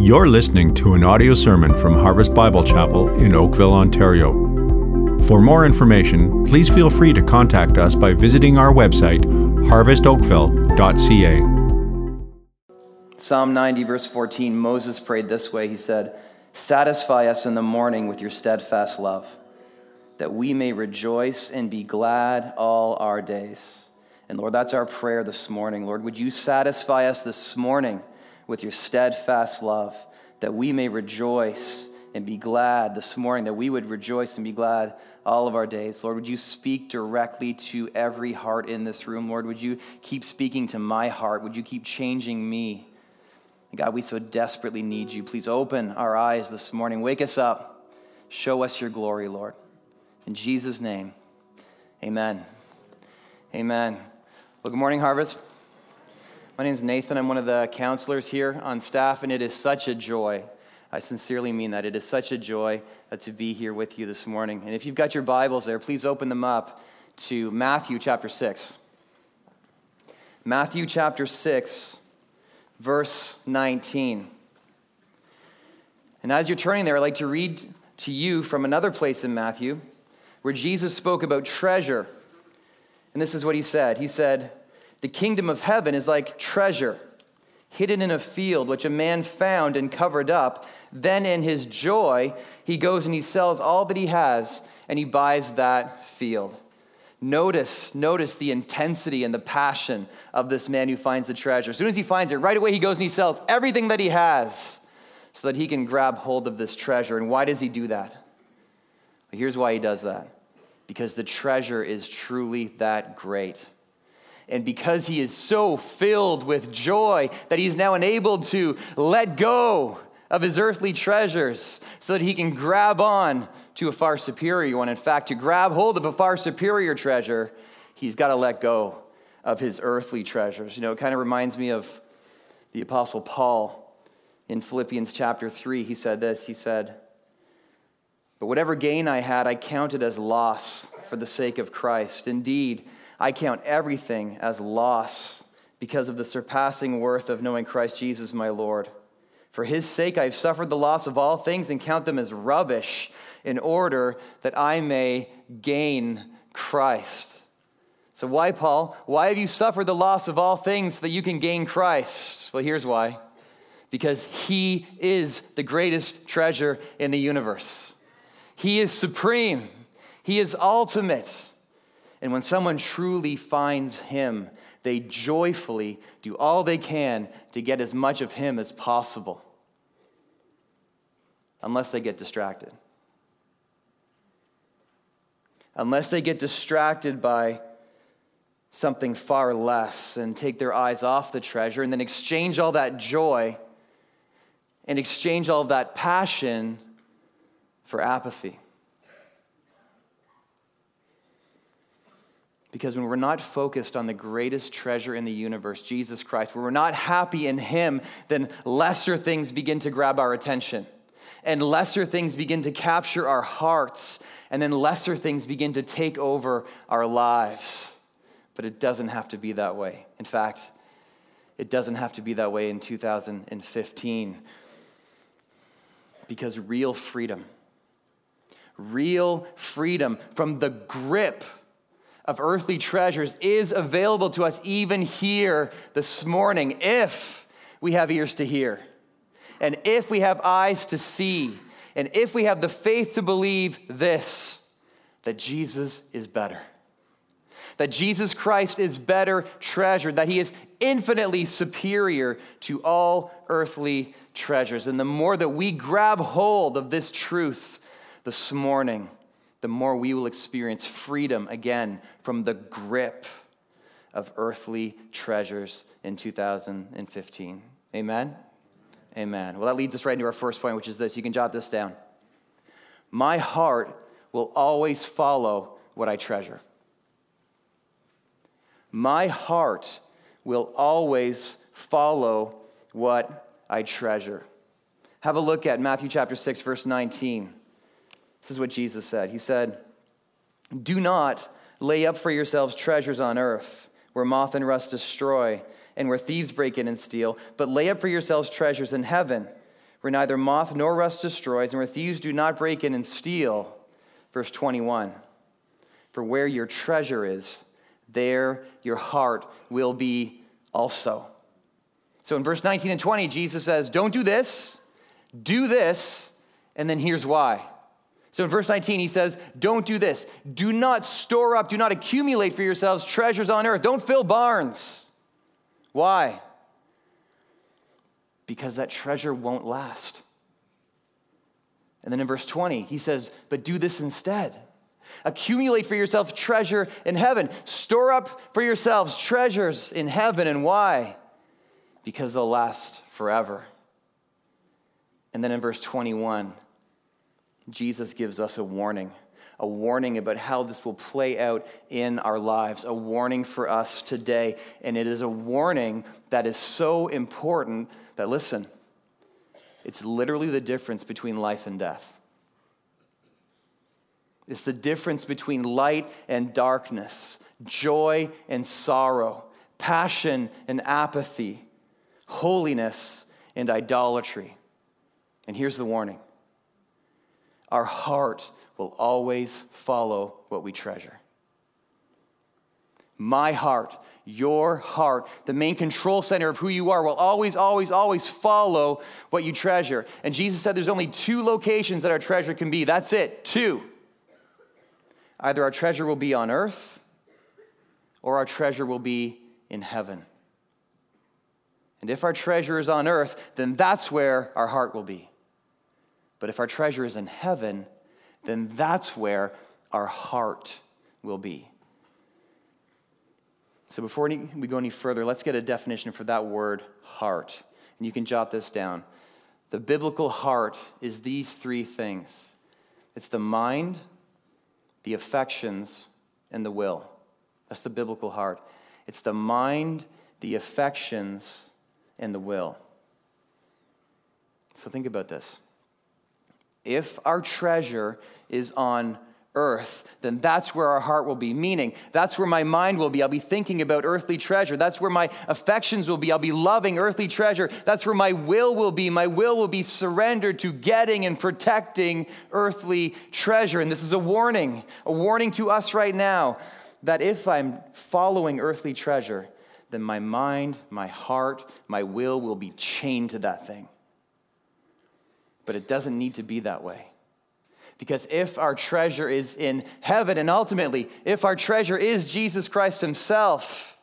You're listening to an audio sermon from Harvest Bible Chapel in Oakville, Ontario. For more information, please feel free to contact us by visiting our website, harvestoakville.ca. Psalm 90, verse 14, Moses prayed this way He said, Satisfy us in the morning with your steadfast love, that we may rejoice and be glad all our days. And Lord, that's our prayer this morning. Lord, would you satisfy us this morning? With your steadfast love, that we may rejoice and be glad this morning, that we would rejoice and be glad all of our days. Lord, would you speak directly to every heart in this room? Lord, would you keep speaking to my heart? Would you keep changing me? God, we so desperately need you. Please open our eyes this morning. Wake us up. Show us your glory, Lord. In Jesus' name, amen. Amen. Well, good morning, Harvest. My name is Nathan. I'm one of the counselors here on staff, and it is such a joy. I sincerely mean that. It is such a joy uh, to be here with you this morning. And if you've got your Bibles there, please open them up to Matthew chapter 6. Matthew chapter 6, verse 19. And as you're turning there, I'd like to read to you from another place in Matthew where Jesus spoke about treasure. And this is what he said He said, the kingdom of heaven is like treasure hidden in a field, which a man found and covered up. Then, in his joy, he goes and he sells all that he has and he buys that field. Notice, notice the intensity and the passion of this man who finds the treasure. As soon as he finds it, right away he goes and he sells everything that he has so that he can grab hold of this treasure. And why does he do that? Well, here's why he does that because the treasure is truly that great. And because he is so filled with joy that he's now enabled to let go of his earthly treasures so that he can grab on to a far superior one. In fact, to grab hold of a far superior treasure, he's got to let go of his earthly treasures. You know, it kind of reminds me of the Apostle Paul in Philippians chapter 3. He said this He said, But whatever gain I had, I counted as loss for the sake of Christ. Indeed, I count everything as loss because of the surpassing worth of knowing Christ Jesus my Lord. For his sake I have suffered the loss of all things and count them as rubbish in order that I may gain Christ. So, why, Paul? Why have you suffered the loss of all things so that you can gain Christ? Well, here's why because he is the greatest treasure in the universe, he is supreme, he is ultimate. And when someone truly finds Him, they joyfully do all they can to get as much of Him as possible, unless they get distracted. Unless they get distracted by something far less and take their eyes off the treasure and then exchange all that joy and exchange all that passion for apathy. Because when we're not focused on the greatest treasure in the universe, Jesus Christ, when we're not happy in Him, then lesser things begin to grab our attention. And lesser things begin to capture our hearts. And then lesser things begin to take over our lives. But it doesn't have to be that way. In fact, it doesn't have to be that way in 2015. Because real freedom, real freedom from the grip of earthly treasures is available to us even here this morning if we have ears to hear, and if we have eyes to see, and if we have the faith to believe this that Jesus is better. That Jesus Christ is better treasured, that he is infinitely superior to all earthly treasures. And the more that we grab hold of this truth this morning, the more we will experience freedom again from the grip of earthly treasures in 2015. Amen? Amen. Well, that leads us right into our first point, which is this. You can jot this down. My heart will always follow what I treasure. My heart will always follow what I treasure. Have a look at Matthew chapter 6, verse 19. This is what Jesus said. He said, Do not lay up for yourselves treasures on earth, where moth and rust destroy, and where thieves break in and steal, but lay up for yourselves treasures in heaven, where neither moth nor rust destroys, and where thieves do not break in and steal. Verse 21 For where your treasure is, there your heart will be also. So in verse 19 and 20, Jesus says, Don't do this, do this, and then here's why. So in verse 19, he says, Don't do this. Do not store up, do not accumulate for yourselves treasures on earth. Don't fill barns. Why? Because that treasure won't last. And then in verse 20, he says, But do this instead. Accumulate for yourself treasure in heaven. Store up for yourselves treasures in heaven. And why? Because they'll last forever. And then in verse 21, Jesus gives us a warning a warning about how this will play out in our lives, a warning for us today. And it is a warning that is so important that, listen, it's literally the difference between life and death. It's the difference between light and darkness, joy and sorrow, passion and apathy, holiness and idolatry. And here's the warning our heart will always follow what we treasure. My heart, your heart, the main control center of who you are, will always, always, always follow what you treasure. And Jesus said there's only two locations that our treasure can be. That's it, two. Either our treasure will be on earth or our treasure will be in heaven. And if our treasure is on earth, then that's where our heart will be. But if our treasure is in heaven, then that's where our heart will be. So before we go any further, let's get a definition for that word heart. And you can jot this down. The biblical heart is these three things it's the mind, the affections, and the will. That's the biblical heart. It's the mind, the affections, and the will. So think about this if our treasure is on earth, then that's where our heart will be. Meaning, that's where my mind will be. I'll be thinking about earthly treasure. That's where my affections will be. I'll be loving earthly treasure. That's where my will will be. My will will be surrendered to getting and protecting earthly treasure. And this is a warning, a warning to us right now that if I'm following earthly treasure, then my mind, my heart, my will will be chained to that thing but it doesn't need to be that way. Because if our treasure is in heaven, and ultimately, if our treasure is Jesus Christ Himself,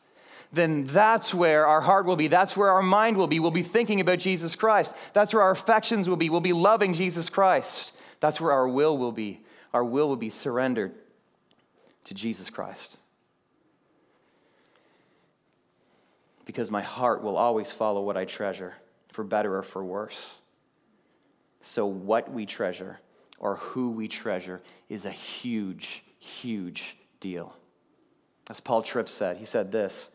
then that's where our heart will be. That's where our mind will be. We'll be thinking about Jesus Christ. That's where our affections will be. We'll be loving Jesus Christ. That's where our will will be. Our will will be surrendered to Jesus Christ. Because my heart will always follow what I treasure, for better or for worse. So, what we treasure or who we treasure is a huge, huge deal. As Paul Tripp said, he said this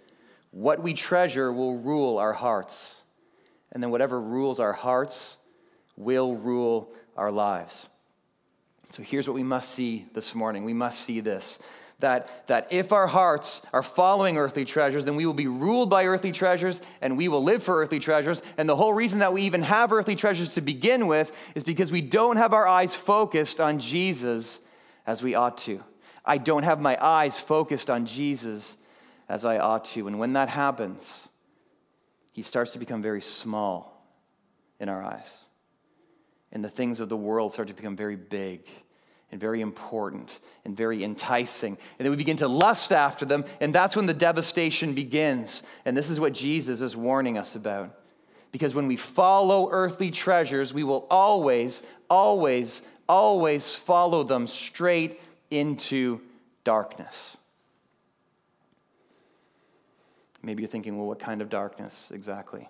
What we treasure will rule our hearts. And then whatever rules our hearts will rule our lives. So here's what we must see this morning. We must see this that, that if our hearts are following earthly treasures, then we will be ruled by earthly treasures and we will live for earthly treasures. And the whole reason that we even have earthly treasures to begin with is because we don't have our eyes focused on Jesus as we ought to. I don't have my eyes focused on Jesus as I ought to. And when that happens, he starts to become very small in our eyes. And the things of the world start to become very big and very important and very enticing. And then we begin to lust after them, and that's when the devastation begins. And this is what Jesus is warning us about. Because when we follow earthly treasures, we will always, always, always follow them straight into darkness. Maybe you're thinking, well, what kind of darkness exactly?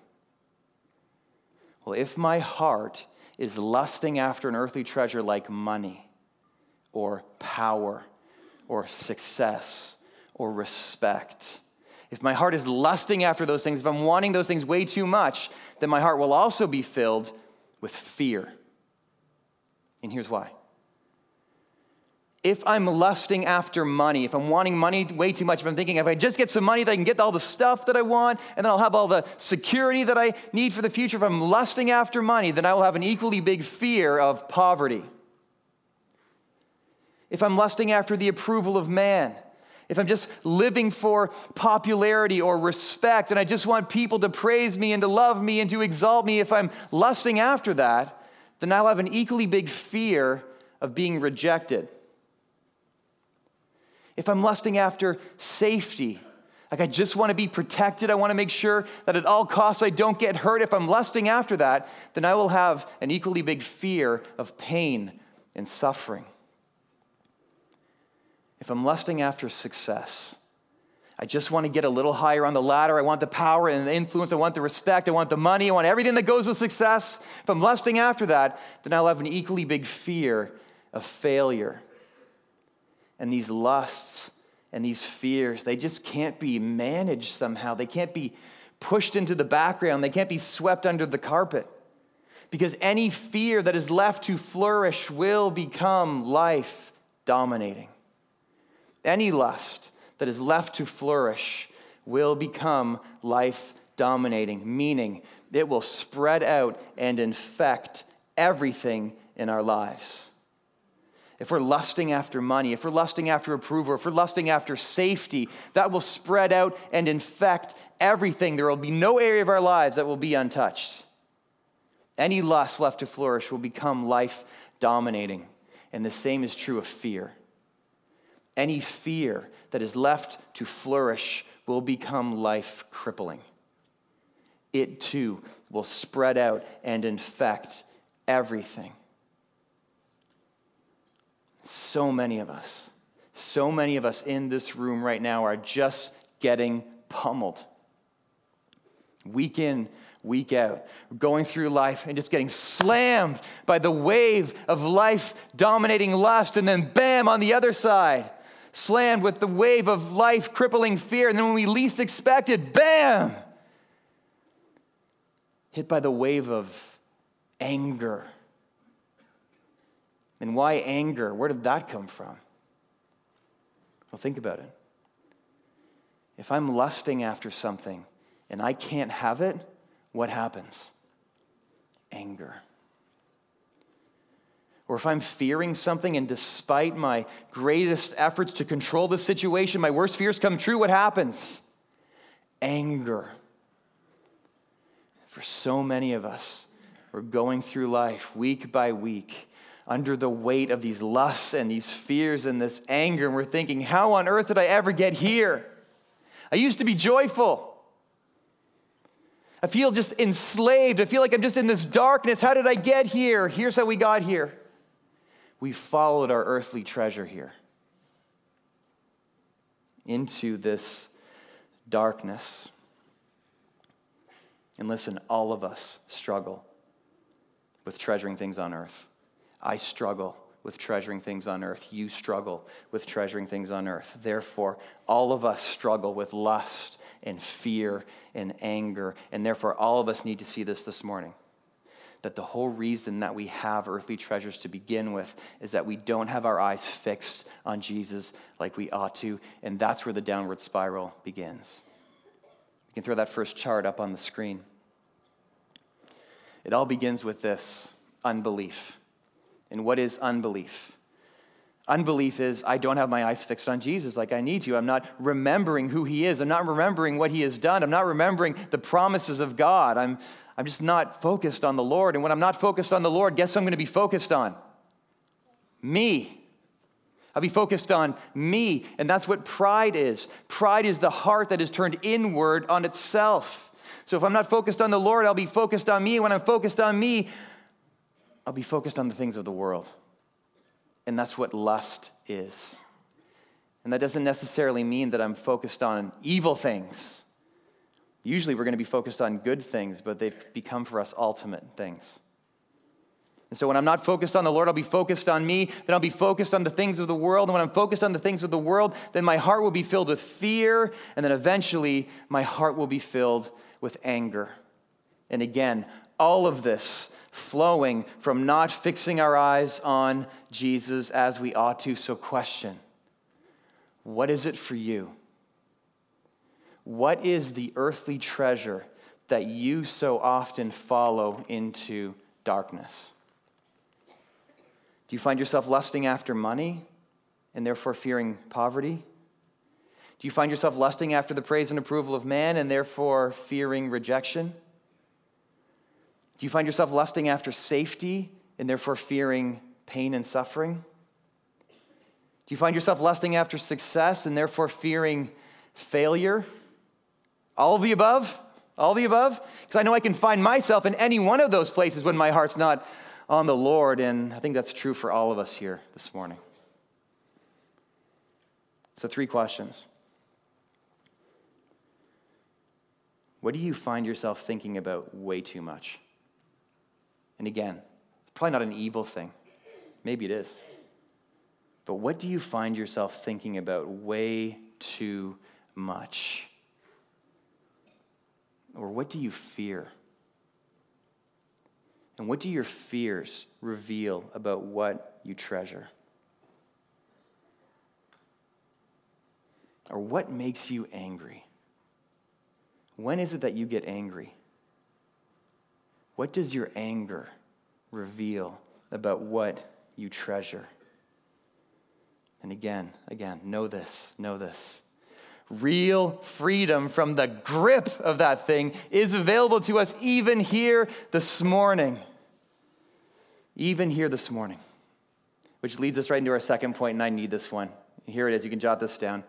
Well, if my heart is lusting after an earthly treasure like money, or power or success or respect. If my heart is lusting after those things, if I'm wanting those things way too much, then my heart will also be filled with fear. And here's why if I'm lusting after money, if I'm wanting money way too much, if I'm thinking if I just get some money, then I can get all the stuff that I want, and then I'll have all the security that I need for the future, if I'm lusting after money, then I will have an equally big fear of poverty. If I'm lusting after the approval of man, if I'm just living for popularity or respect, and I just want people to praise me and to love me and to exalt me, if I'm lusting after that, then I'll have an equally big fear of being rejected if I'm lusting after safety, like I just want to be protected, I want to make sure that at all costs I don't get hurt, if I'm lusting after that, then I will have an equally big fear of pain and suffering. If I'm lusting after success, I just want to get a little higher on the ladder. I want the power and the influence. I want the respect. I want the money. I want everything that goes with success. If I'm lusting after that, then I'll have an equally big fear of failure and these lusts and these fears, they just can't be managed somehow. They can't be pushed into the background, they can't be swept under the carpet. Because any fear that is left to flourish will become life dominating. Any lust that is left to flourish will become life dominating, meaning it will spread out and infect everything in our lives if we're lusting after money, if we're lusting after approval, if we're lusting after safety, that will spread out and infect everything. There will be no area of our lives that will be untouched. Any lust left to flourish will become life dominating. And the same is true of fear. Any fear that is left to flourish will become life crippling. It too will spread out and infect everything. So many of us, so many of us in this room right now are just getting pummeled. Week in, week out, going through life and just getting slammed by the wave of life dominating lust, and then bam, on the other side, slammed with the wave of life crippling fear. And then when we least expect it, bam, hit by the wave of anger and why anger? Where did that come from? Well, think about it. If I'm lusting after something and I can't have it, what happens? Anger. Or if I'm fearing something and despite my greatest efforts to control the situation, my worst fears come true, what happens? Anger. For so many of us, we're going through life week by week under the weight of these lusts and these fears and this anger, and we're thinking, how on earth did I ever get here? I used to be joyful. I feel just enslaved. I feel like I'm just in this darkness. How did I get here? Here's how we got here. We followed our earthly treasure here into this darkness. And listen, all of us struggle with treasuring things on earth. I struggle with treasuring things on earth. You struggle with treasuring things on earth. Therefore, all of us struggle with lust and fear and anger. And therefore, all of us need to see this this morning. That the whole reason that we have earthly treasures to begin with is that we don't have our eyes fixed on Jesus like we ought to. And that's where the downward spiral begins. You can throw that first chart up on the screen. It all begins with this unbelief. And what is unbelief? Unbelief is I don't have my eyes fixed on Jesus like I need to. I'm not remembering who he is. I'm not remembering what he has done. I'm not remembering the promises of God. I'm, I'm just not focused on the Lord. And when I'm not focused on the Lord, guess I'm going to be focused on? Me. I'll be focused on me. And that's what pride is. Pride is the heart that is turned inward on itself. So if I'm not focused on the Lord, I'll be focused on me. When I'm focused on me, I'll be focused on the things of the world. And that's what lust is. And that doesn't necessarily mean that I'm focused on evil things. Usually we're going to be focused on good things, but they've become for us ultimate things. And so when I'm not focused on the Lord, I'll be focused on me. Then I'll be focused on the things of the world. And when I'm focused on the things of the world, then my heart will be filled with fear. And then eventually, my heart will be filled with anger. And again, All of this flowing from not fixing our eyes on Jesus as we ought to. So, question what is it for you? What is the earthly treasure that you so often follow into darkness? Do you find yourself lusting after money and therefore fearing poverty? Do you find yourself lusting after the praise and approval of man and therefore fearing rejection? Do you find yourself lusting after safety and therefore fearing pain and suffering? Do you find yourself lusting after success and therefore fearing failure? All of the above? All the above? Because I know I can find myself in any one of those places when my heart's not on the Lord, and I think that's true for all of us here this morning. So, three questions. What do you find yourself thinking about way too much? And again, it's probably not an evil thing. Maybe it is. But what do you find yourself thinking about way too much? Or what do you fear? And what do your fears reveal about what you treasure? Or what makes you angry? When is it that you get angry? What does your anger reveal about what you treasure? And again, again, know this, know this. Real freedom from the grip of that thing is available to us even here this morning. Even here this morning. Which leads us right into our second point, and I need this one. Here it is, you can jot this down.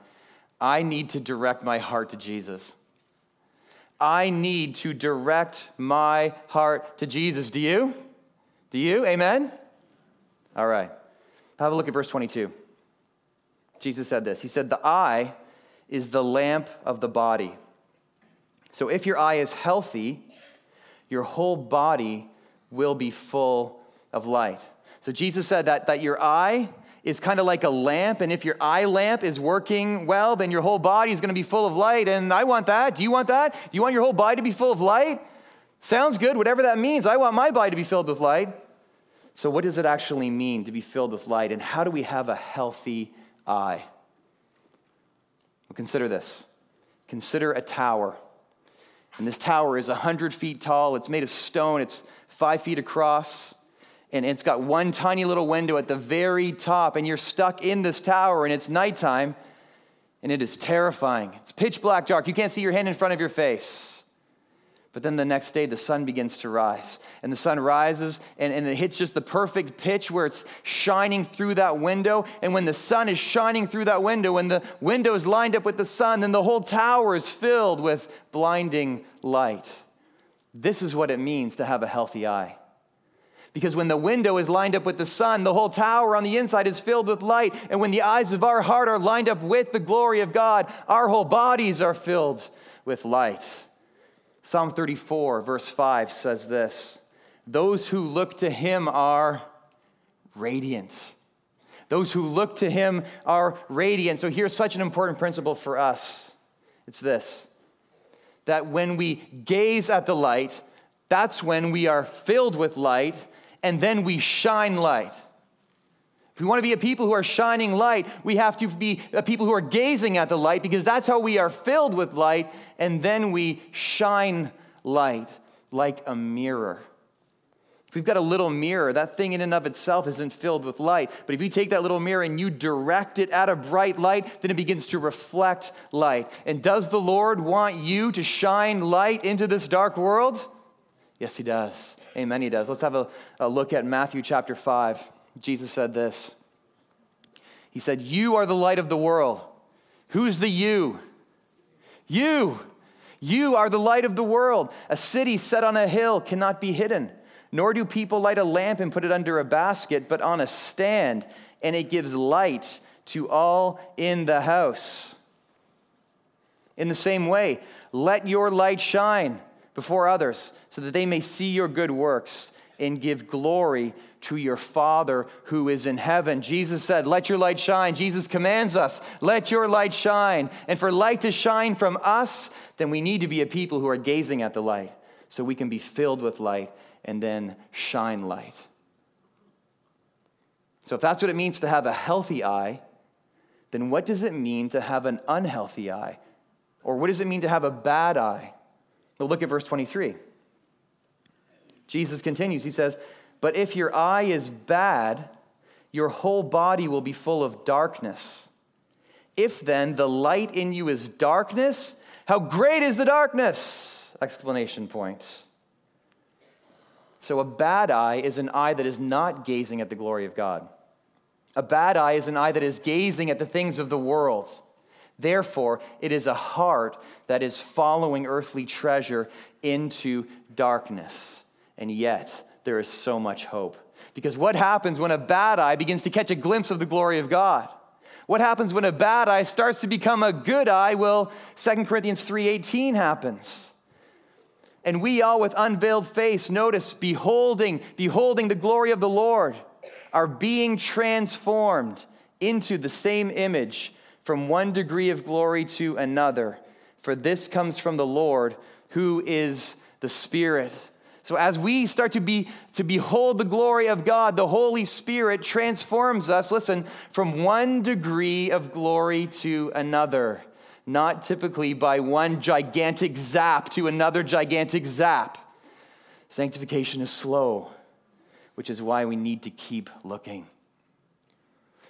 I need to direct my heart to Jesus. I need to direct my heart to Jesus. Do you? Do you? Amen? All right. Have a look at verse 22. Jesus said this He said, The eye is the lamp of the body. So if your eye is healthy, your whole body will be full of light. So Jesus said that, that your eye is kind of like a lamp, and if your eye lamp is working well, then your whole body is going to be full of light. And I want that. Do you want that? Do you want your whole body to be full of light? Sounds good, whatever that means. I want my body to be filled with light. So, what does it actually mean to be filled with light, and how do we have a healthy eye? Well, consider this consider a tower. And this tower is 100 feet tall, it's made of stone, it's five feet across and it's got one tiny little window at the very top, and you're stuck in this tower, and it's nighttime, and it is terrifying. It's pitch black dark. You can't see your hand in front of your face. But then the next day, the sun begins to rise. And the sun rises, and, and it hits just the perfect pitch where it's shining through that window. And when the sun is shining through that window, when the window is lined up with the sun, then the whole tower is filled with blinding light. This is what it means to have a healthy eye. Because when the window is lined up with the sun, the whole tower on the inside is filled with light. And when the eyes of our heart are lined up with the glory of God, our whole bodies are filled with light. Psalm 34, verse 5 says this Those who look to him are radiant. Those who look to him are radiant. So here's such an important principle for us it's this that when we gaze at the light, that's when we are filled with light and then we shine light. We want to be a people who are shining light, we have to be a people who are gazing at the light because that's how we are filled with light, and then we shine light like a mirror. If we've got a little mirror, that thing in and of itself isn't filled with light. But if you take that little mirror and you direct it at a bright light, then it begins to reflect light. And does the Lord want you to shine light into this dark world? Yes, He does. Amen, he does. Let's have a, a look at Matthew chapter 5. Jesus said this He said, You are the light of the world. Who's the you? You. You are the light of the world. A city set on a hill cannot be hidden, nor do people light a lamp and put it under a basket, but on a stand, and it gives light to all in the house. In the same way, let your light shine before others, so that they may see your good works and give glory to your Father who is in heaven. Jesus said, Let your light shine. Jesus commands us, Let your light shine. And for light to shine from us, then we need to be a people who are gazing at the light. so we can be filled with light and then shine light. So, if that's what it means to have a healthy eye, then what does it mean to have an unhealthy eye? Or what does it mean to have a bad eye? Well, look at verse 23. Jesus continues. He says, But if your eye is bad, your whole body will be full of darkness. If then the light in you is darkness, how great is the darkness! Explanation point. So, a bad eye is an eye that is not gazing at the glory of God. A bad eye is an eye that is gazing at the things of the world. Therefore, it is a heart that is following earthly treasure into darkness. And yet, there is so much hope. Because what happens when a bad eye begins to catch a glimpse of the glory of God? What happens when a bad eye starts to become a good eye? Well, 2 Corinthians 3:18 happens. And we all with unveiled face notice beholding beholding the glory of the Lord are being transformed into the same image from one degree of glory to another. For this comes from the Lord who is the Spirit. So as we start to be to behold the glory of God, the Holy Spirit transforms us, listen, from one degree of glory to another. Not typically by one gigantic zap to another gigantic zap. Sanctification is slow, which is why we need to keep looking.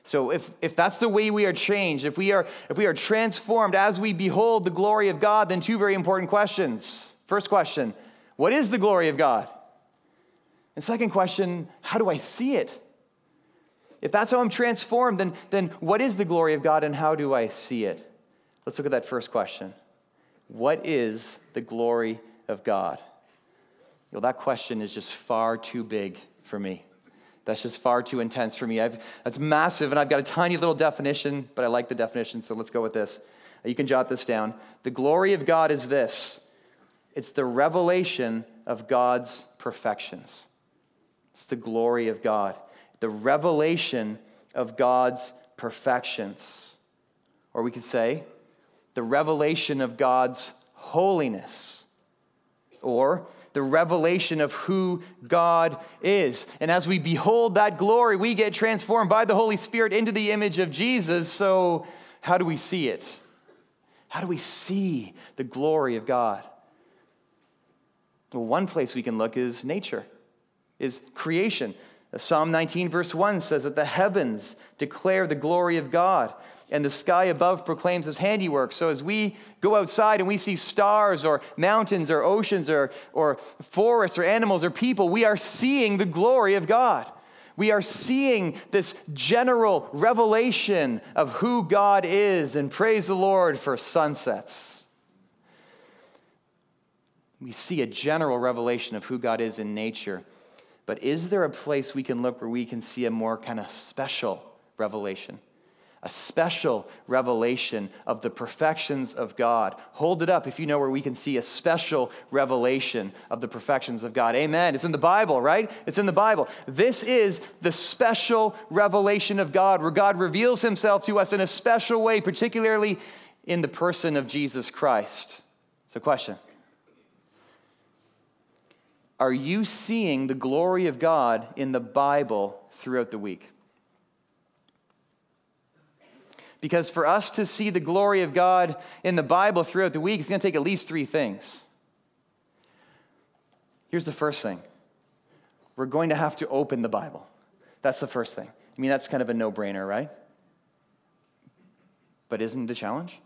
So if, if that's the way we are changed, if we are, if we are transformed as we behold the glory of God, then two very important questions. First question, what is the glory of God? And second question, how do I see it? If that's how I'm transformed, then, then what is the glory of God and how do I see it? Let's look at that first question. What is the glory of God? Well, that question is just far too big for me. That's just far too intense for me. I've, that's massive, and I've got a tiny little definition, but I like the definition, so let's go with this. You can jot this down. The glory of God is this it's the revelation of God's perfections. It's the glory of God, the revelation of God's perfections. Or we could say, the revelation of God's holiness. Or the revelation of who God is. And as we behold that glory, we get transformed by the Holy Spirit into the image of Jesus. So, how do we see it? How do we see the glory of God? Well, one place we can look is nature, is creation. Psalm 19, verse 1 says that the heavens declare the glory of God and the sky above proclaims his handiwork. So as we go outside and we see stars or mountains or oceans or, or forests or animals or people, we are seeing the glory of God. We are seeing this general revelation of who God is, and praise the Lord for sunsets. We see a general revelation of who God is in nature. But is there a place we can look where we can see a more kind of special revelation? a special revelation of the perfections of God. Hold it up if you know where we can see a special revelation of the perfections of God. Amen. It's in the Bible, right? It's in the Bible. This is the special revelation of God where God reveals himself to us in a special way, particularly in the person of Jesus Christ. A question. Are you seeing the glory of God in the Bible throughout the week? Because for us to see the glory of God in the Bible throughout the week, it's going to take at least three things. Here's the first thing we're going to have to open the Bible. That's the first thing. I mean, that's kind of a no brainer, right? But isn't a challenge?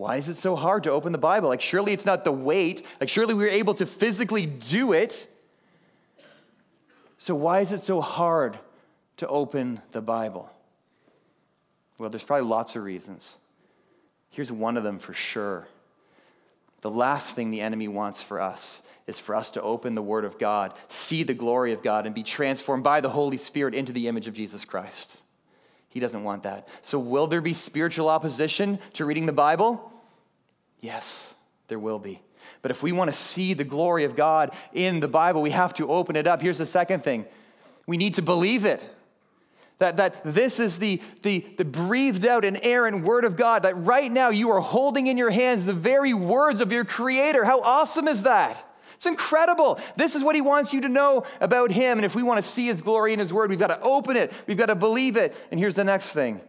Why is it so hard to open the Bible? Like, surely it's not the weight. Like, surely we are able to physically do it. So, why is it so hard to open the Bible? Well, there's probably lots of reasons. Here's one of them for sure. The last thing the enemy wants for us is for us to open the Word of God, see the glory of God, and be transformed by the Holy Spirit into the image of Jesus Christ. He doesn't want that. So, will there be spiritual opposition to reading the Bible? Yes, there will be. But if we want to see the glory of God in the Bible, we have to open it up. Here's the second thing we need to believe it. That, that this is the, the, the breathed out, inerrant word of God, that right now you are holding in your hands the very words of your Creator. How awesome is that? It's incredible. This is what he wants you to know about him. And if we want to see his glory in his word, we've got to open it, we've got to believe it. And here's the next thing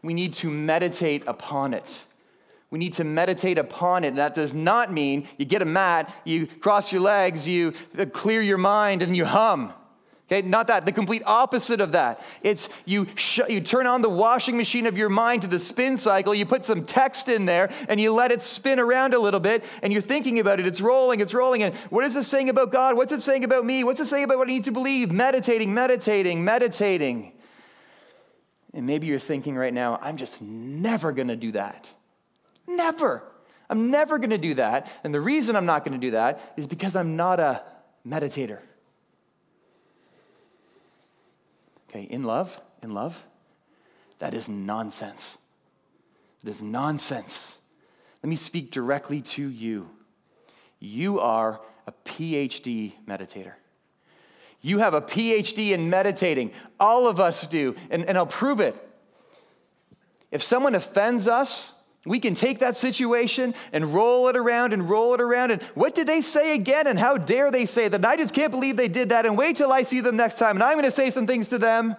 we need to meditate upon it. We need to meditate upon it. And that does not mean you get a mat, you cross your legs, you clear your mind, and you hum. Okay, not that, the complete opposite of that. It's you, sh- you turn on the washing machine of your mind to the spin cycle, you put some text in there, and you let it spin around a little bit, and you're thinking about it. It's rolling, it's rolling. And what is this saying about God? What's it saying about me? What's it saying about what I need to believe? Meditating, meditating, meditating. And maybe you're thinking right now, I'm just never gonna do that. Never. I'm never gonna do that. And the reason I'm not gonna do that is because I'm not a meditator. Okay, in love, in love, that is nonsense. It is nonsense. Let me speak directly to you. You are a PhD meditator. You have a PhD in meditating. All of us do, and, and I'll prove it. If someone offends us, we can take that situation and roll it around and roll it around. And what did they say again? And how dare they say that? And I just can't believe they did that. And wait till I see them next time. And I'm going to say some things to them.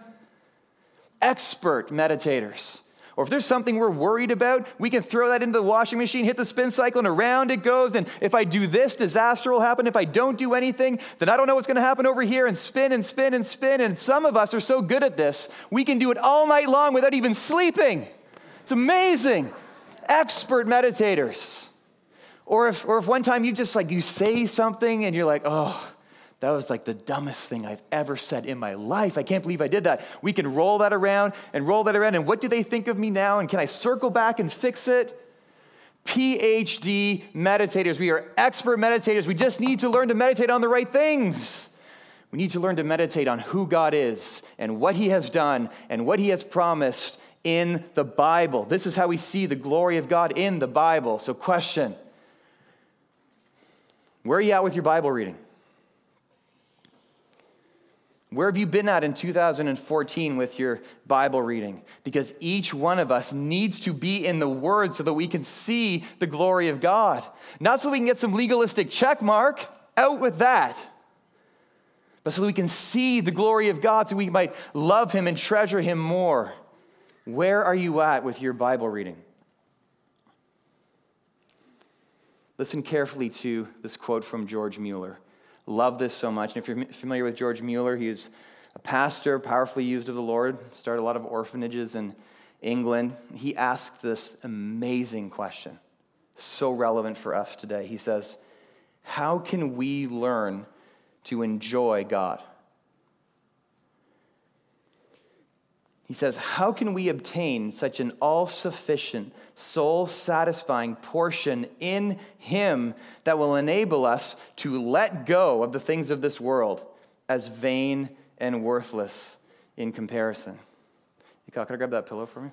Expert meditators. Or if there's something we're worried about, we can throw that into the washing machine, hit the spin cycle, and around it goes. And if I do this, disaster will happen. If I don't do anything, then I don't know what's going to happen over here, and spin and spin and spin. And some of us are so good at this, we can do it all night long without even sleeping. It's amazing expert meditators. Or if, or if one time you just like, you say something and you're like, oh, that was like the dumbest thing I've ever said in my life. I can't believe I did that. We can roll that around and roll that around. And what do they think of me now? And can I circle back and fix it? PhD meditators. We are expert meditators. We just need to learn to meditate on the right things. We need to learn to meditate on who God is and what He has done and what He has promised in the Bible. This is how we see the glory of God in the Bible. So, question Where are you at with your Bible reading? Where have you been at in 2014 with your Bible reading? Because each one of us needs to be in the Word so that we can see the glory of God. Not so we can get some legalistic check mark, out with that. But so that we can see the glory of God so we might love Him and treasure Him more. Where are you at with your Bible reading? Listen carefully to this quote from George Mueller. Love this so much. And if you're familiar with George Mueller, he is a pastor, powerfully used of the Lord, started a lot of orphanages in England. He asked this amazing question, so relevant for us today. He says, How can we learn to enjoy God? He says, How can we obtain such an all sufficient, soul satisfying portion in Him that will enable us to let go of the things of this world as vain and worthless in comparison? Can I grab that pillow for me?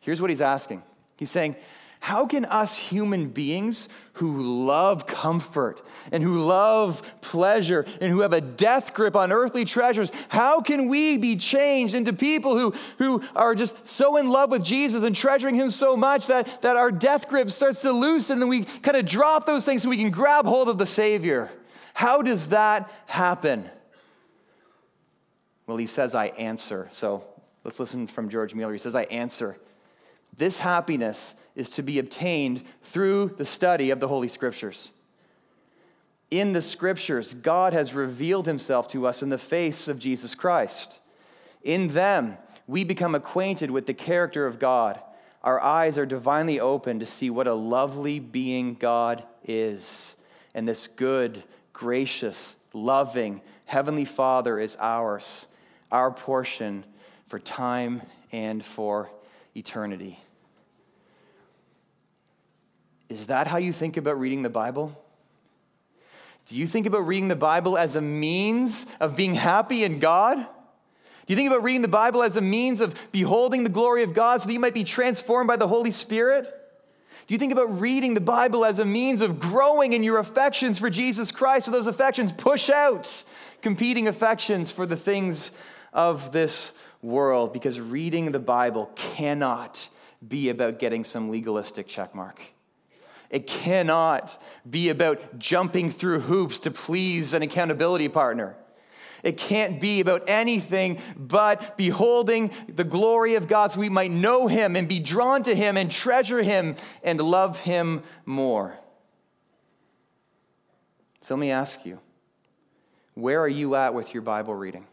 Here's what he's asking He's saying, how can us human beings who love comfort and who love pleasure and who have a death grip on earthly treasures, how can we be changed into people who, who are just so in love with Jesus and treasuring him so much that, that our death grip starts to loosen and we kind of drop those things so we can grab hold of the Savior? How does that happen? Well, he says, I answer. So let's listen from George Mueller. He says, I answer. This happiness is to be obtained through the study of the Holy Scriptures. In the Scriptures, God has revealed himself to us in the face of Jesus Christ. In them, we become acquainted with the character of God. Our eyes are divinely open to see what a lovely being God is. And this good, gracious, loving Heavenly Father is ours, our portion for time and for eternity. Is that how you think about reading the Bible? Do you think about reading the Bible as a means of being happy in God? Do you think about reading the Bible as a means of beholding the glory of God so that you might be transformed by the Holy Spirit? Do you think about reading the Bible as a means of growing in your affections for Jesus Christ so those affections push out competing affections for the things of this world because reading the Bible cannot be about getting some legalistic checkmark. It cannot be about jumping through hoops to please an accountability partner. It can't be about anything but beholding the glory of God so we might know Him and be drawn to Him and treasure Him and love Him more. So let me ask you where are you at with your Bible reading?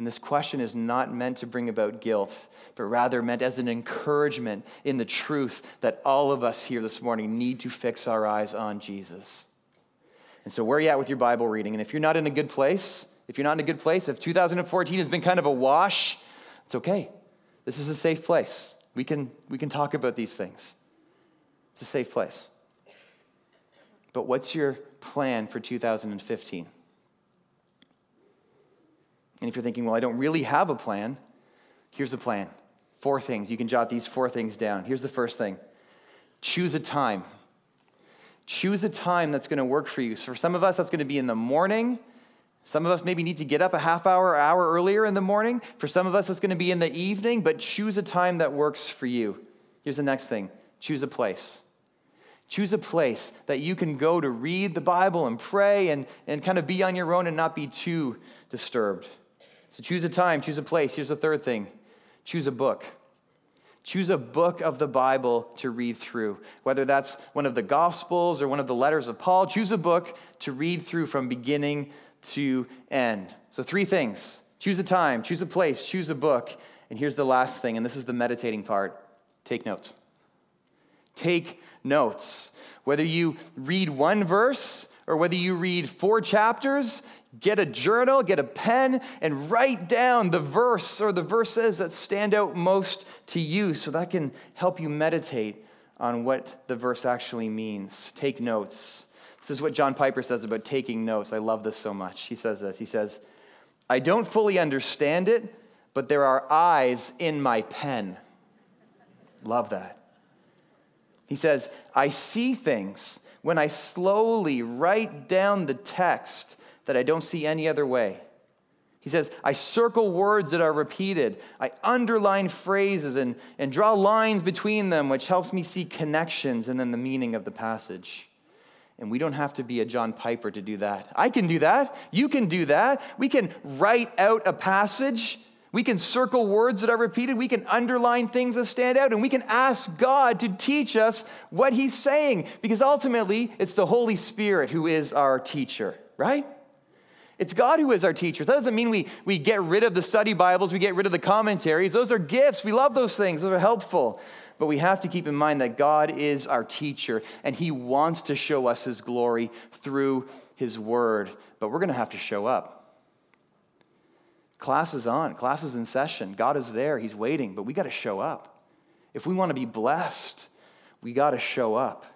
And this question is not meant to bring about guilt, but rather meant as an encouragement in the truth that all of us here this morning need to fix our eyes on Jesus. And so, where are you at with your Bible reading? And if you're not in a good place, if you're not in a good place, if 2014 has been kind of a wash, it's okay. This is a safe place. We can, we can talk about these things. It's a safe place. But what's your plan for 2015? And if you're thinking, well, I don't really have a plan, here's the plan. Four things. You can jot these four things down. Here's the first thing choose a time. Choose a time that's going to work for you. So for some of us, that's going to be in the morning. Some of us maybe need to get up a half hour or hour earlier in the morning. For some of us, it's going to be in the evening, but choose a time that works for you. Here's the next thing choose a place. Choose a place that you can go to read the Bible and pray and, and kind of be on your own and not be too disturbed. So choose a time, choose a place. Here's the third thing choose a book. Choose a book of the Bible to read through, whether that's one of the Gospels or one of the letters of Paul. Choose a book to read through from beginning to end. So, three things choose a time, choose a place, choose a book. And here's the last thing, and this is the meditating part take notes. Take notes. Whether you read one verse or whether you read four chapters, get a journal, get a pen, and write down the verse or the verses that stand out most to you so that can help you meditate on what the verse actually means. Take notes. This is what John Piper says about taking notes. I love this so much. He says this He says, I don't fully understand it, but there are eyes in my pen. Love that. He says, I see things when I slowly write down the text that I don't see any other way. He says, I circle words that are repeated. I underline phrases and, and draw lines between them, which helps me see connections and then the meaning of the passage. And we don't have to be a John Piper to do that. I can do that. You can do that. We can write out a passage. We can circle words that are repeated. We can underline things that stand out. And we can ask God to teach us what He's saying. Because ultimately, it's the Holy Spirit who is our teacher, right? It's God who is our teacher. That doesn't mean we, we get rid of the study Bibles, we get rid of the commentaries. Those are gifts. We love those things, those are helpful. But we have to keep in mind that God is our teacher, and He wants to show us His glory through His Word. But we're going to have to show up. Class is on, class is in session. God is there, He's waiting, but we got to show up. If we want to be blessed, we got to show up.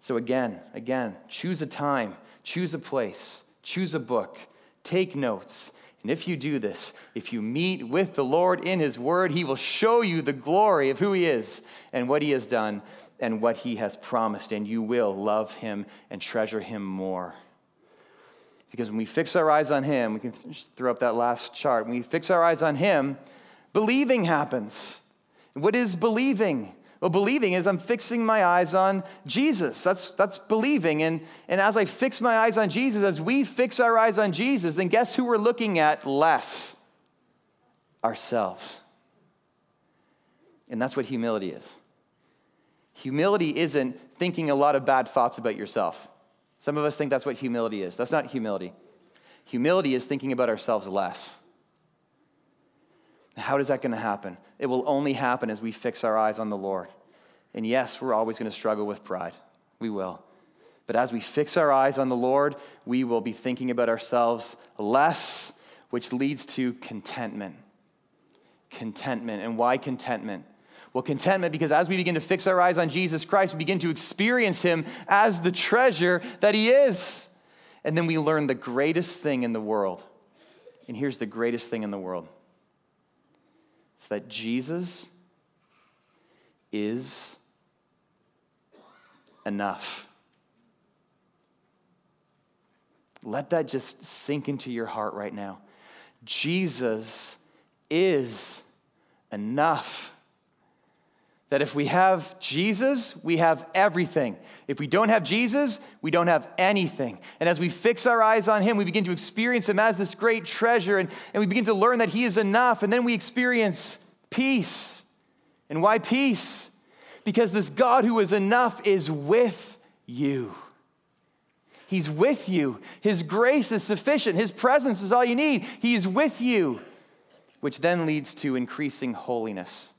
So, again, again, choose a time, choose a place, choose a book Take notes. And if you do this, if you meet with the Lord in His Word, He will show you the glory of who He is and what He has done and what He has promised, and you will love Him and treasure Him more. Because when we fix our eyes on Him, we can throw up that last chart. When we fix our eyes on Him, believing happens. What is believing? Well, believing is I'm fixing my eyes on Jesus. That's, that's believing. And, and as I fix my eyes on Jesus, as we fix our eyes on Jesus, then guess who we're looking at less? Ourselves. And that's what humility is. Humility isn't thinking a lot of bad thoughts about yourself. Some of us think that's what humility is. That's not humility. Humility is thinking about ourselves less. How is that going to happen? It will only happen as we fix our eyes on the Lord. And yes, we're always going to struggle with pride. We will. But as we fix our eyes on the Lord, we will be thinking about ourselves less, which leads to contentment. Contentment. And why contentment? Well, contentment because as we begin to fix our eyes on Jesus Christ, we begin to experience Him as the treasure that He is. And then we learn the greatest thing in the world. And here's the greatest thing in the world it's that Jesus is enough. Let that just sink into your heart right now. Jesus is enough. That if we have Jesus, we have everything. If we don't have Jesus, we don't have anything. And as we fix our eyes on Him, we begin to experience Him as this great treasure, and, and we begin to learn that He is enough. And then we experience peace. And why peace? Because this God who is enough is with you. He's with you. His grace is sufficient. His presence is all you need. He is with you, which then leads to increasing holiness.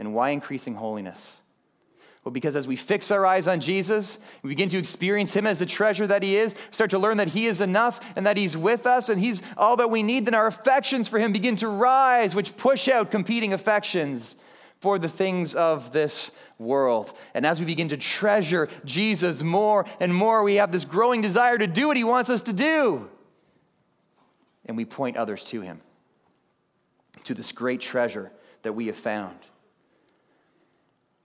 And why increasing holiness? Well, because as we fix our eyes on Jesus, we begin to experience Him as the treasure that He is, start to learn that He is enough and that He's with us and He's all that we need, then our affections for Him begin to rise, which push out competing affections for the things of this world. And as we begin to treasure Jesus more and more, we have this growing desire to do what He wants us to do. And we point others to Him, to this great treasure that we have found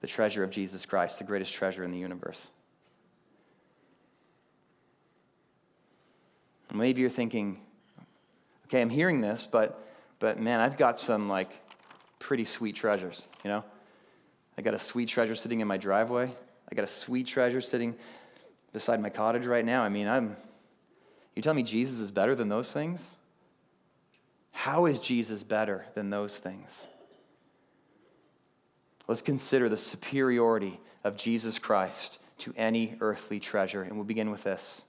the treasure of Jesus Christ, the greatest treasure in the universe. Maybe you're thinking, okay, I'm hearing this, but, but man, I've got some like pretty sweet treasures, you know? I got a sweet treasure sitting in my driveway. I got a sweet treasure sitting beside my cottage right now. I mean, I'm, you tell me Jesus is better than those things? How is Jesus better than those things? Let's consider the superiority of Jesus Christ to any earthly treasure. And we'll begin with this.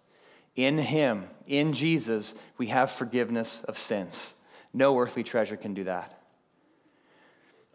In Him, in Jesus, we have forgiveness of sins. No earthly treasure can do that.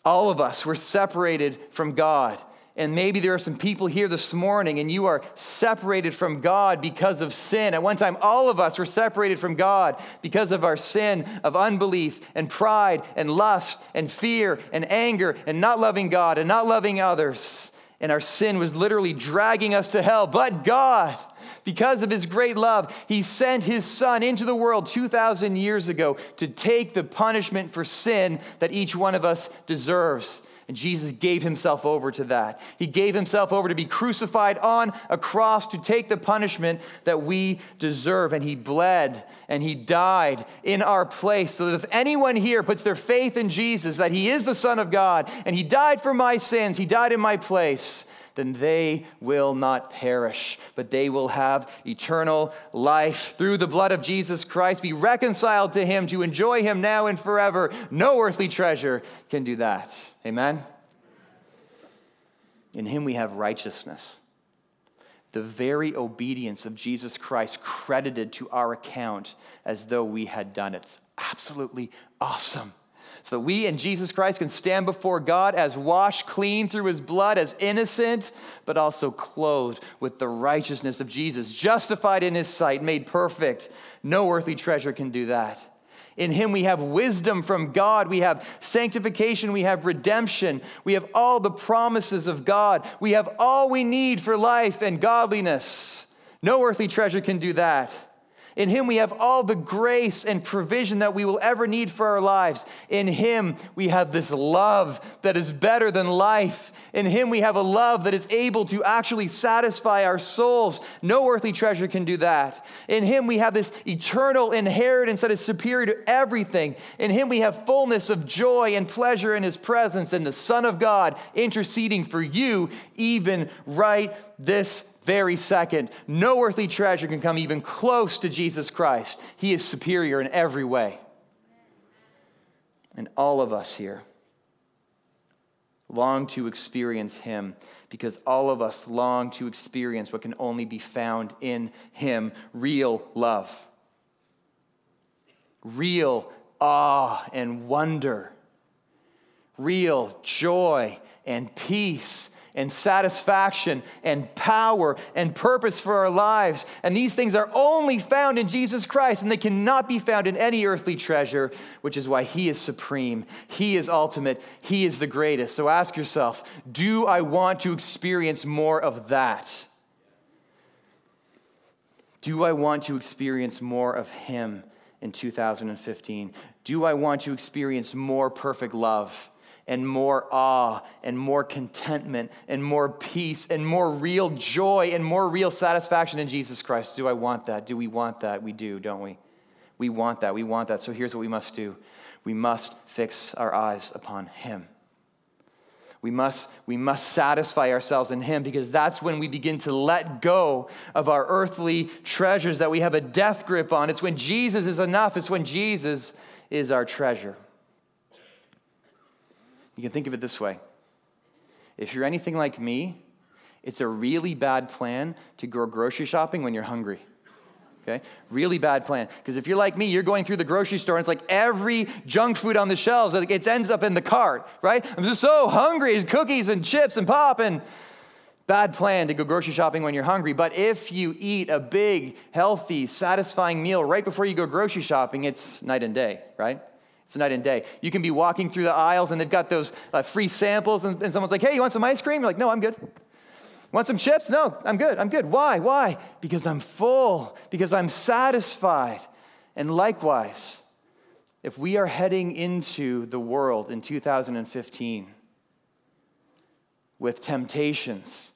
All of us were separated from God and maybe there are some people here this morning and you are separated from God because of sin. At one time, all of us were separated from God because of our sin of unbelief and pride and lust and fear and anger and not loving God and not loving others. And our sin was literally dragging us to hell. But God, because of his great love, he sent his son into the world 2,000 years ago to take the punishment for sin that each one of us deserves. And Jesus gave himself over to that. He gave himself over to be crucified on a cross to take the punishment that we deserve. And he bled and he died in our place so that if anyone here puts their faith in Jesus, that he is the Son of God, and he died for my sins, he died in my place, then they will not perish, but they will have eternal life through the blood of Jesus Christ, be reconciled to him, to enjoy him now and forever. No earthly treasure can do that. Amen? In him we have righteousness. The very obedience of Jesus Christ credited to our account as though we had done it. It's absolutely awesome. So that we and Jesus Christ can stand before God as washed clean through his blood, as innocent, but also clothed with the righteousness of Jesus, justified in his sight, made perfect. No earthly treasure can do that. In him we have wisdom from God. We have sanctification. We have redemption. We have all the promises of God. We have all we need for life and godliness. No earthly treasure can do that. In Him, we have all the grace and provision that we will ever need for our lives. In Him, we have this love that is better than life. In Him, we have a love that is able to actually satisfy our souls. No earthly treasure can do that. In Him, we have this eternal inheritance that is superior to everything. In Him, we have fullness of joy and pleasure in His presence, and the Son of God interceding for you, even right this very second. No earthly treasure can come even close to Jesus Christ. He is superior in every way. And all of us here long to experience Him because all of us long to experience what can only be found in Him real love, real awe and wonder, real joy and peace and satisfaction and power and purpose for our lives. And these things are only found in Jesus Christ, and they cannot be found in any earthly treasure, which is why He is supreme. He is ultimate. He is the greatest. So ask yourself do I want to experience more of that? Do I want to experience more of Him in 2015? Do I want to experience more perfect love? And more awe and more contentment and more peace and more real joy and more real satisfaction in Jesus Christ. Do I want that? Do we want that? We do, don't we? We want that. We want that. So here's what we must do we must fix our eyes upon Him. We must, we must satisfy ourselves in Him because that's when we begin to let go of our earthly treasures that we have a death grip on. It's when Jesus is enough, it's when Jesus is our treasure. You can think of it this way if you're anything like me, it's a really bad plan to go grocery shopping when you're hungry. Okay? Really bad plan. Because if you're like me, you're going through the grocery store and it's like every junk food on the shelves, it ends up in the cart, right? I'm just so hungry. Cookies and chips and pop and bad plan to go grocery shopping when you're hungry. But if you eat a big, healthy, satisfying meal right before you go grocery shopping, it's night and day, right? It's night and day. You can be walking through the aisles and they've got those uh, free samples, and, and someone's like, hey, you want some ice cream? You're like, no, I'm good. Want some chips? No, I'm good. I'm good. Why? Why? Because I'm full, because I'm satisfied. And likewise, if we are heading into the world in 2015 with temptations,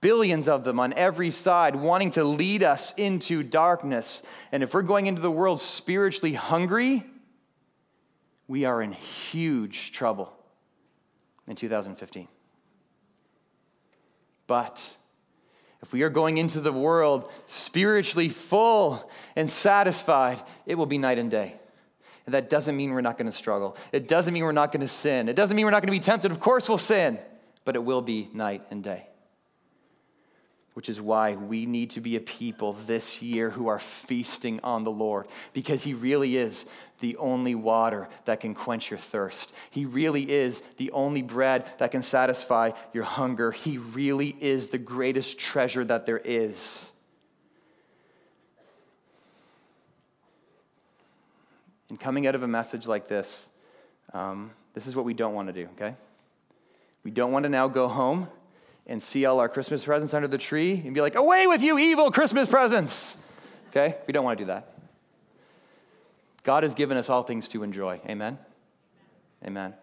billions of them on every side, wanting to lead us into darkness, and if we're going into the world spiritually hungry, we are in huge trouble in 2015. But if we are going into the world spiritually full and satisfied, it will be night and day. And that doesn't mean we're not going to struggle. It doesn't mean we're not going to sin. It doesn't mean we're not going to be tempted. Of course, we'll sin, but it will be night and day which is why we need to be a people this year who are feasting on the Lord, because He really is the only water that can quench your thirst. He really is the only bread that can satisfy your hunger. He really is the greatest treasure that there is. And coming out of a message like this, um, this is what we don't want to do, okay? We don't want to now go home and see all our Christmas presents under the tree and be like, away with you, evil Christmas presents. Okay? We don't want to do that. God has given us all things to enjoy. Amen? Amen.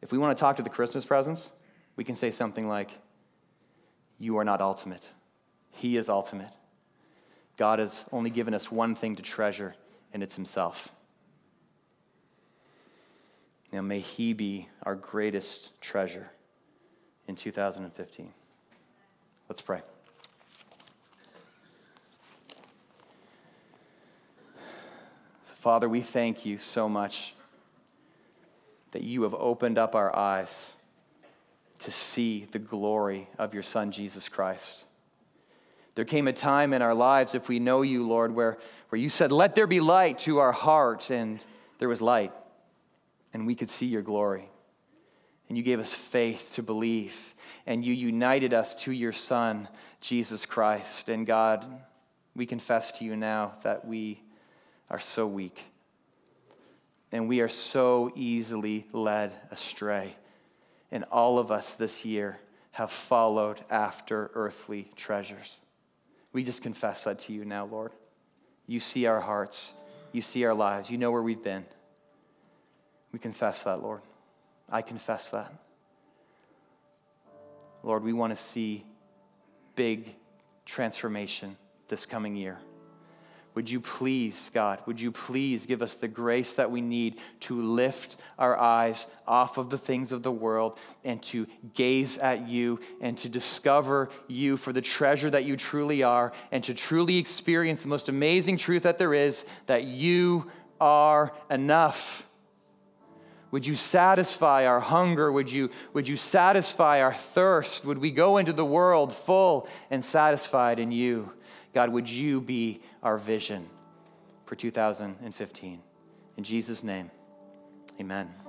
If we want to talk to the Christmas presents, we can say something like, You are not ultimate, He is ultimate. God has only given us one thing to treasure, and it's Himself. Now, may He be our greatest treasure in 2015. Let's pray. Father, we thank you so much that you have opened up our eyes to see the glory of your Son, Jesus Christ. There came a time in our lives, if we know you, Lord, where, where you said, Let there be light to our heart, and there was light, and we could see your glory and you gave us faith to believe, and you united us to your Son, Jesus Christ. And God, we confess to you now that we are so weak, and we are so easily led astray. And all of us this year have followed after earthly treasures. We just confess that to you now, Lord. You see our hearts, you see our lives, you know where we've been. We confess that, Lord. I confess that. Lord, we want to see big transformation this coming year. Would you please, God, would you please give us the grace that we need to lift our eyes off of the things of the world and to gaze at you and to discover you for the treasure that you truly are and to truly experience the most amazing truth that there is that you are enough. Would you satisfy our hunger? Would you, would you satisfy our thirst? Would we go into the world full and satisfied in you? God, would you be our vision for 2015? In Jesus' name, amen.